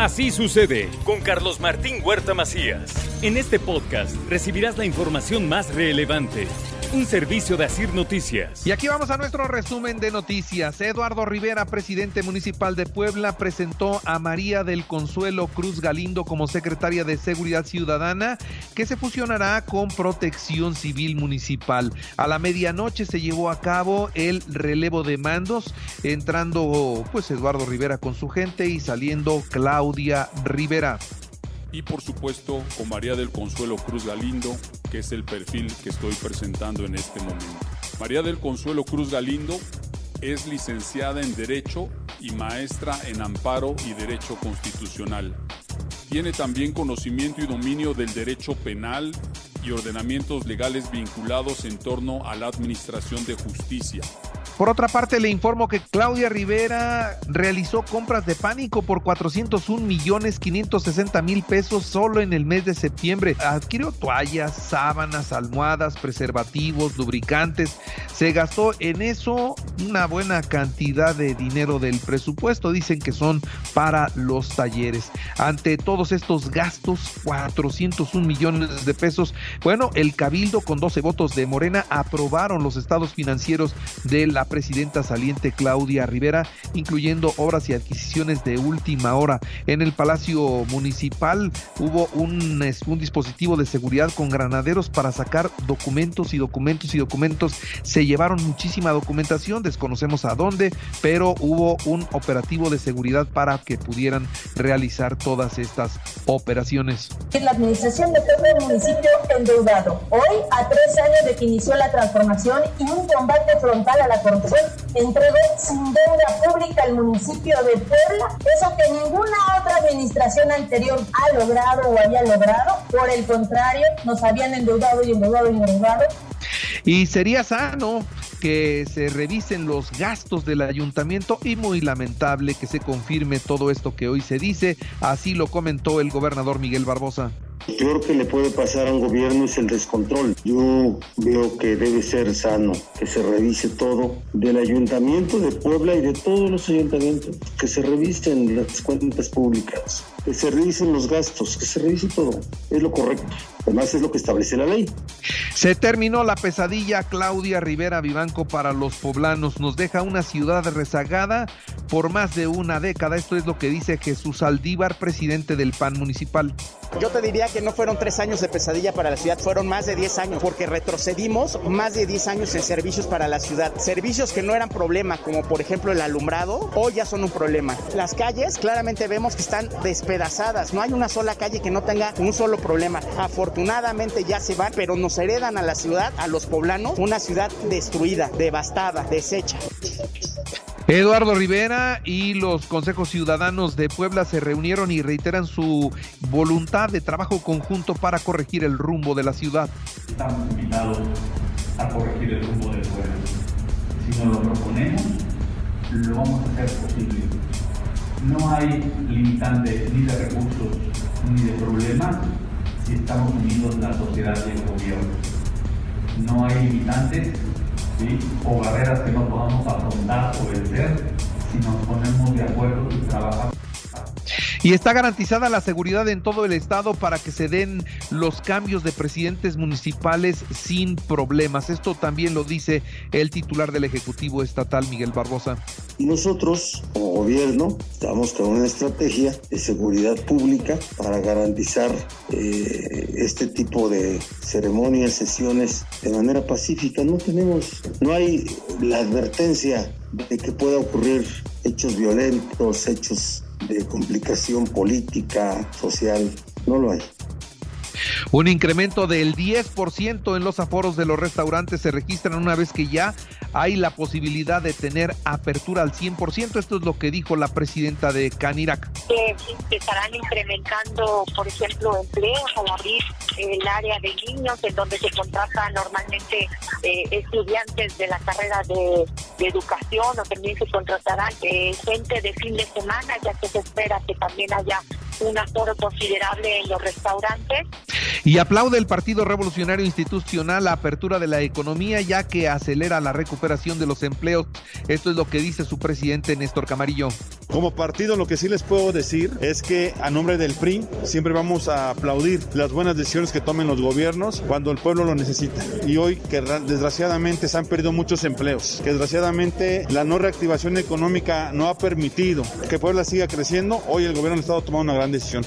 Así sucede con Carlos Martín Huerta Macías. En este podcast recibirás la información más relevante. Un servicio de Asir Noticias. Y aquí vamos a nuestro resumen de noticias. Eduardo Rivera, presidente municipal de Puebla, presentó a María del Consuelo Cruz Galindo como secretaria de Seguridad Ciudadana, que se fusionará con Protección Civil Municipal. A la medianoche se llevó a cabo el relevo de mandos, entrando pues Eduardo Rivera con su gente y saliendo Claudia Rivera y por supuesto con María del Consuelo Cruz Galindo, que es el perfil que estoy presentando en este momento. María del Consuelo Cruz Galindo es licenciada en Derecho y maestra en Amparo y Derecho Constitucional. Tiene también conocimiento y dominio del derecho penal y ordenamientos legales vinculados en torno a la administración de justicia por otra parte, le informo que Claudia Rivera realizó compras de pánico por 401 millones 560 mil pesos solo en el mes de septiembre. Adquirió toallas, sábanas, almohadas, preservativos, lubricantes. Se gastó en eso una buena cantidad de dinero del presupuesto. Dicen que son para los talleres. Ante todos estos gastos, 401 millones de pesos, bueno, el Cabildo con 12 votos de Morena aprobaron los estados financieros de la presidenta saliente Claudia Rivera, incluyendo obras y adquisiciones de última hora. En el Palacio Municipal hubo un, dispositivo de seguridad con granaderos para sacar documentos y documentos y documentos. Se llevaron muchísima documentación, desconocemos a dónde, pero hubo un operativo de seguridad para que pudieran realizar todas estas operaciones. La administración de todo el municipio endeudado. Hoy, a tres años de que inició la transformación y un combate frontal a la corrupción entregó sin deuda pública al municipio de Puebla, eso que ninguna otra administración anterior ha logrado o había logrado, por el contrario, nos habían endeudado y endeudado y endeudado. Y sería sano que se revisen los gastos del ayuntamiento y muy lamentable que se confirme todo esto que hoy se dice, así lo comentó el gobernador Miguel Barbosa. Lo peor que le puede pasar a un gobierno es el descontrol. Yo veo que debe ser sano, que se revise todo del ayuntamiento de Puebla y de todos los ayuntamientos, que se revisen las cuentas públicas, que se revisen los gastos, que se revise todo. Es lo correcto. Además es lo que establece la ley. Se terminó la pesadilla Claudia Rivera Vivanco para los poblanos. Nos deja una ciudad rezagada por más de una década. Esto es lo que dice Jesús Aldívar, presidente del PAN municipal. Yo te diría que no fueron tres años de pesadilla para la ciudad, fueron más de diez años, porque retrocedimos más de diez años en servicios para la ciudad. Servicios que no eran problema, como por ejemplo el alumbrado, hoy ya son un problema. Las calles claramente vemos que están despedazadas, no hay una sola calle que no tenga un solo problema. Afortunadamente ya se van, pero nos heredan a la ciudad, a los poblanos, una ciudad destruida, devastada, deshecha. Eduardo Rivera y los consejos ciudadanos de Puebla se reunieron y reiteran su voluntad de trabajo conjunto para corregir el rumbo de la ciudad. Estamos invitados a corregir el rumbo del Puebla. Si nos lo proponemos, lo vamos a hacer posible. No hay limitante ni de recursos ni de problemas si estamos unidos la sociedad y el gobierno. No hay limitantes o barreras que no podamos afrontar o vencer si nos ponemos de acuerdo y trabajamos. Y está garantizada la seguridad en todo el estado para que se den los cambios de presidentes municipales sin problemas. Esto también lo dice el titular del Ejecutivo Estatal, Miguel Barbosa. Nosotros, como gobierno, estamos con una estrategia de seguridad pública para garantizar eh, este tipo de ceremonias, sesiones de manera pacífica. No tenemos, no hay la advertencia de que pueda ocurrir hechos violentos, hechos de complicación política, social, no lo hay. Un incremento del 10% en los aforos de los restaurantes se registran una vez que ya hay la posibilidad de tener apertura al 100%. Esto es lo que dijo la presidenta de Canirac. Se estarán incrementando, por ejemplo, empleos al abrir el área de niños, en donde se contrata normalmente eh, estudiantes de la carrera de, educación o también se contratarán eh, gente de fin de semana, ya que se espera que también haya un aforo considerable en los restaurantes. Y aplaude el Partido Revolucionario Institucional la apertura de la economía ya que acelera la recuperación de los empleos. Esto es lo que dice su presidente Néstor Camarillo. Como partido lo que sí les puedo decir es que a nombre del PRI siempre vamos a aplaudir las buenas decisiones que tomen los gobiernos cuando el pueblo lo necesita. Y hoy que desgraciadamente se han perdido muchos empleos, que desgraciadamente la no reactivación económica no ha permitido que Puebla siga creciendo, hoy el gobierno ha estado tomando una gran decisión.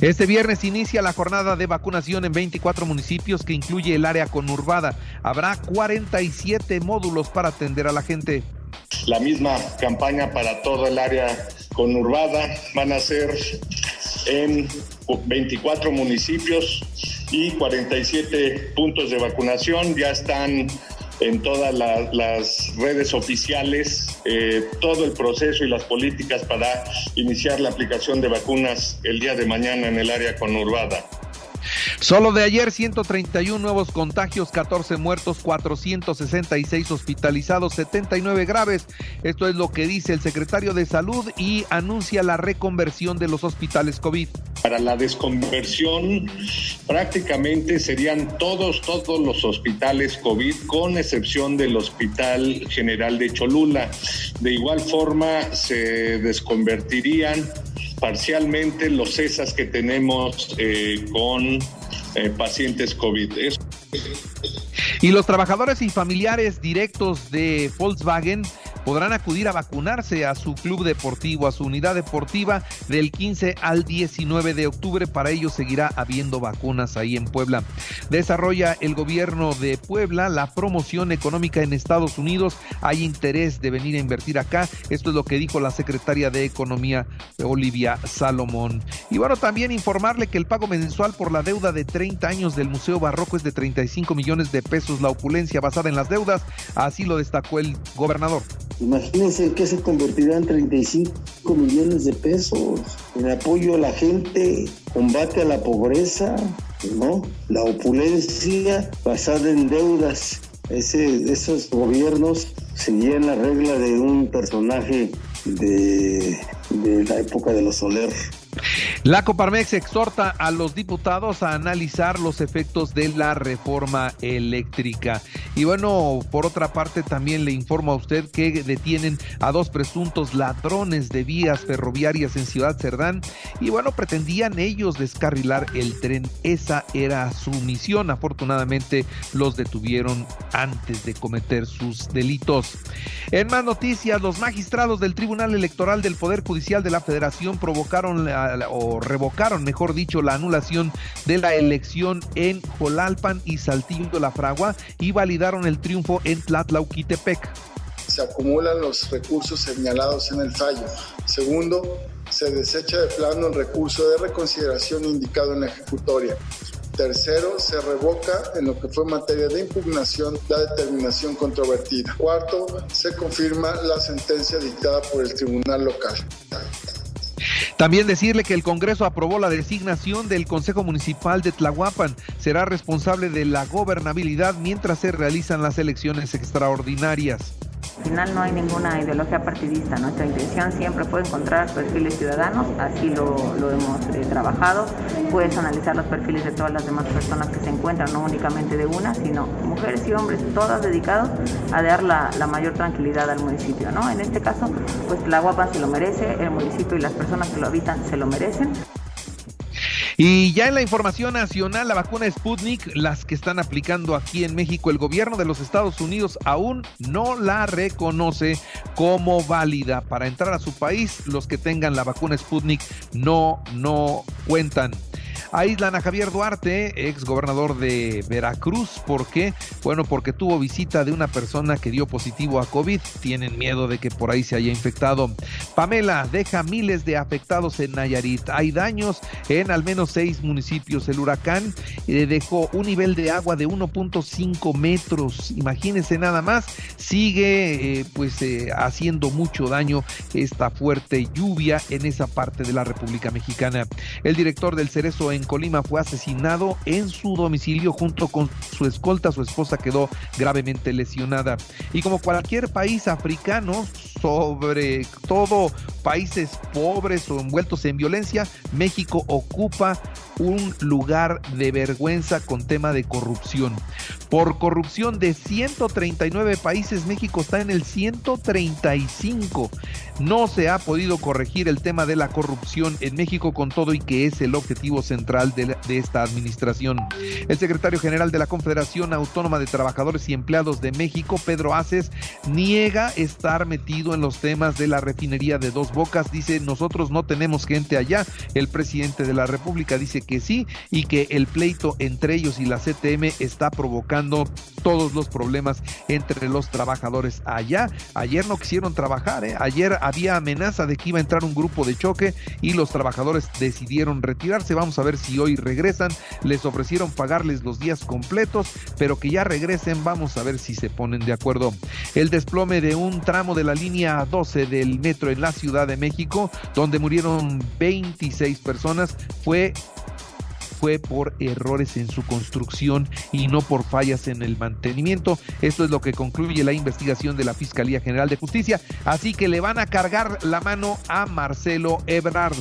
Este viernes inicia la jornada de vacunación en 24 municipios que incluye el área conurbada. Habrá 47 módulos para atender a la gente. La misma campaña para todo el área conurbada van a ser en 24 municipios y 47 puntos de vacunación. Ya están en todas las redes oficiales eh, todo el proceso y las políticas para iniciar la aplicación de vacunas el día de mañana en el área conurbada. Solo de ayer 131 nuevos contagios, 14 muertos, 466 hospitalizados, 79 graves. Esto es lo que dice el secretario de Salud y anuncia la reconversión de los hospitales COVID. Para la desconversión prácticamente serían todos, todos los hospitales COVID con excepción del Hospital General de Cholula. De igual forma se desconvertirían parcialmente los cesas que tenemos eh, con eh, pacientes COVID. Y los trabajadores y familiares directos de Volkswagen podrán acudir a vacunarse a su club deportivo, a su unidad deportiva del 15 al 19 de octubre. Para ello seguirá habiendo vacunas ahí en Puebla. Desarrolla el gobierno de Puebla la promoción económica en Estados Unidos. Hay interés de venir a invertir acá. Esto es lo que dijo la secretaria de Economía, Olivia Salomón. Y bueno, también informarle que el pago mensual por la deuda de 30 años del Museo Barroco es de 35 millones de pesos. La opulencia basada en las deudas, así lo destacó el gobernador. Imagínense que se convertirá en 35 millones de pesos en apoyo a la gente, combate a la pobreza, ¿no? La opulencia basada en deudas. Ese, esos gobiernos seguían la regla de un personaje de, de la época de los Soler. La Coparmex exhorta a los diputados a analizar los efectos de la reforma eléctrica. Y bueno, por otra parte, también le informo a usted que detienen a dos presuntos ladrones de vías ferroviarias en Ciudad Cerdán. Y bueno, pretendían ellos descarrilar el tren. Esa era su misión. Afortunadamente los detuvieron antes de cometer sus delitos. En más noticias, los magistrados del Tribunal Electoral del Poder Judicial de la Federación provocaron o revocaron, mejor dicho, la anulación de la elección en Jolalpan y Saltillo de la Fragua y validaron el triunfo en Tlatlauquitepec. Se acumulan los recursos señalados en el fallo. Segundo, se desecha de plano el recurso de reconsideración indicado en la ejecutoria. Tercero, se revoca en lo que fue materia de impugnación la determinación controvertida. Cuarto, se confirma la sentencia dictada por el tribunal local. También decirle que el Congreso aprobó la designación del Consejo Municipal de Tlahuapan. Será responsable de la gobernabilidad mientras se realizan las elecciones extraordinarias. Al final no hay ninguna ideología partidista. Nuestra intención siempre fue encontrar perfiles ciudadanos, así lo, hemos eh, trabajado. Puedes analizar los perfiles de todas las demás personas que se encuentran, no únicamente de una, sino mujeres y hombres, todas dedicados a dar la, mayor tranquilidad al municipio. ¿no? En este caso, pues la Guapa se lo merece, el municipio y las personas que lo habitan se lo merecen. Y ya en la información nacional, la vacuna Sputnik, las que están aplicando aquí en México, el gobierno de los Estados Unidos aún no la reconoce como válida. Para entrar a su país, los que tengan la vacuna Sputnik no, no cuentan. Aíslan a Javier Duarte, ex gobernador de Veracruz. ¿Por qué? Bueno, porque tuvo visita de una persona que dio positivo a COVID. Tienen miedo de que por ahí se haya infectado. Pamela deja miles de afectados en Nayarit. Hay daños en al menos seis municipios. El huracán eh, dejó un nivel de agua de 1.5 metros. Imagínense nada más. Sigue eh, pues eh, haciendo mucho daño esta fuerte lluvia en esa parte de la República Mexicana. El director del Cerezo en Colima fue asesinado en su domicilio junto con su escolta. Su esposa quedó gravemente lesionada. Y como cualquier país africano, sobre todo países pobres o envueltos en violencia, México ocupa un lugar de vergüenza con tema de corrupción. Por corrupción de 139 países, México está en el 135. No se ha podido corregir el tema de la corrupción en México con todo y que es el objetivo central de, esta administración. El secretario general de la Confederación Autónoma de Trabajadores y Empleados de México, Pedro Aces, niega estar metido en los temas de la refinería de Dos Bocas. Dice, nosotros no tenemos gente allá. El presidente de la República dice que sí y que el pleito entre ellos y la CTM está provocando todos los problemas entre los trabajadores allá. Ayer no quisieron trabajar, ¿eh? ayer había amenaza de que iba a entrar un grupo de choque y los trabajadores decidieron retirarse. Vamos a ver si hoy regresan. Les ofrecieron pagarles los días completos, pero que ya regresen. Vamos a ver si se ponen de acuerdo. El desplome de un tramo de la línea 12 del metro en la Ciudad de México, donde murieron 26 personas, fue fue por errores en su construcción y no por fallas en el mantenimiento. Esto es lo que concluye la investigación de la Fiscalía General de Justicia. Así que le van a cargar la mano a Marcelo Ebrard.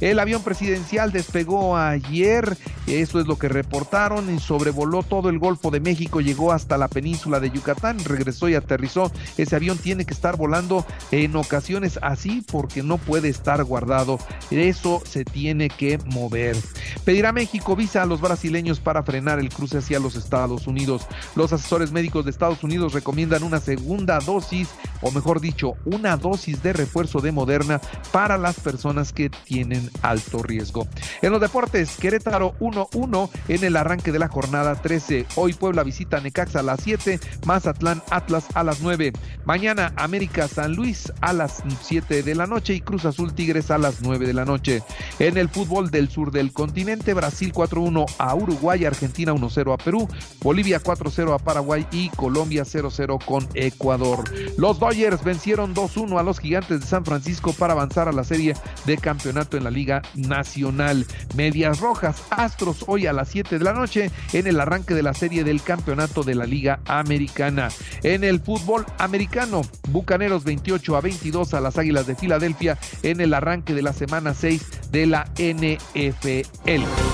El avión presidencial despegó ayer, eso es lo que reportaron, sobrevoló todo el Golfo de México, llegó hasta la península de Yucatán, regresó y aterrizó. Ese avión tiene que estar volando en ocasiones así porque no puede estar guardado. Eso se tiene que mover. Pedirá México visa a los brasileños para frenar el cruce hacia los Estados Unidos. Los asesores médicos de Estados Unidos recomiendan una segunda dosis, o mejor dicho, una dosis de refuerzo de Moderna para las personas que tienen alto riesgo. En los deportes, Querétaro 1-1 en el arranque de la jornada 13. Hoy Puebla visita Necaxa a las 7, Mazatlán Atlas a las 9. Mañana América San Luis a las 7 de la noche y Cruz Azul Tigres a las 9 de la noche. En el fútbol del sur del continente, Brasil 4-1 a Uruguay, Argentina 1-0 a Perú, Bolivia 4-0 a Paraguay y Colombia 0-0 con Ecuador. Los Dodgers vencieron 2-1 a los Gigantes de San Francisco para avanzar a la serie de campeonato en la Liga Nacional. Medias Rojas, Astros hoy a las 7 de la noche en el arranque de la serie del campeonato de la Liga Americana. En el fútbol americano, Bucaneros 28 a 22 a las Águilas de Filadelfia en el arranque de la semana 6 de la NFL.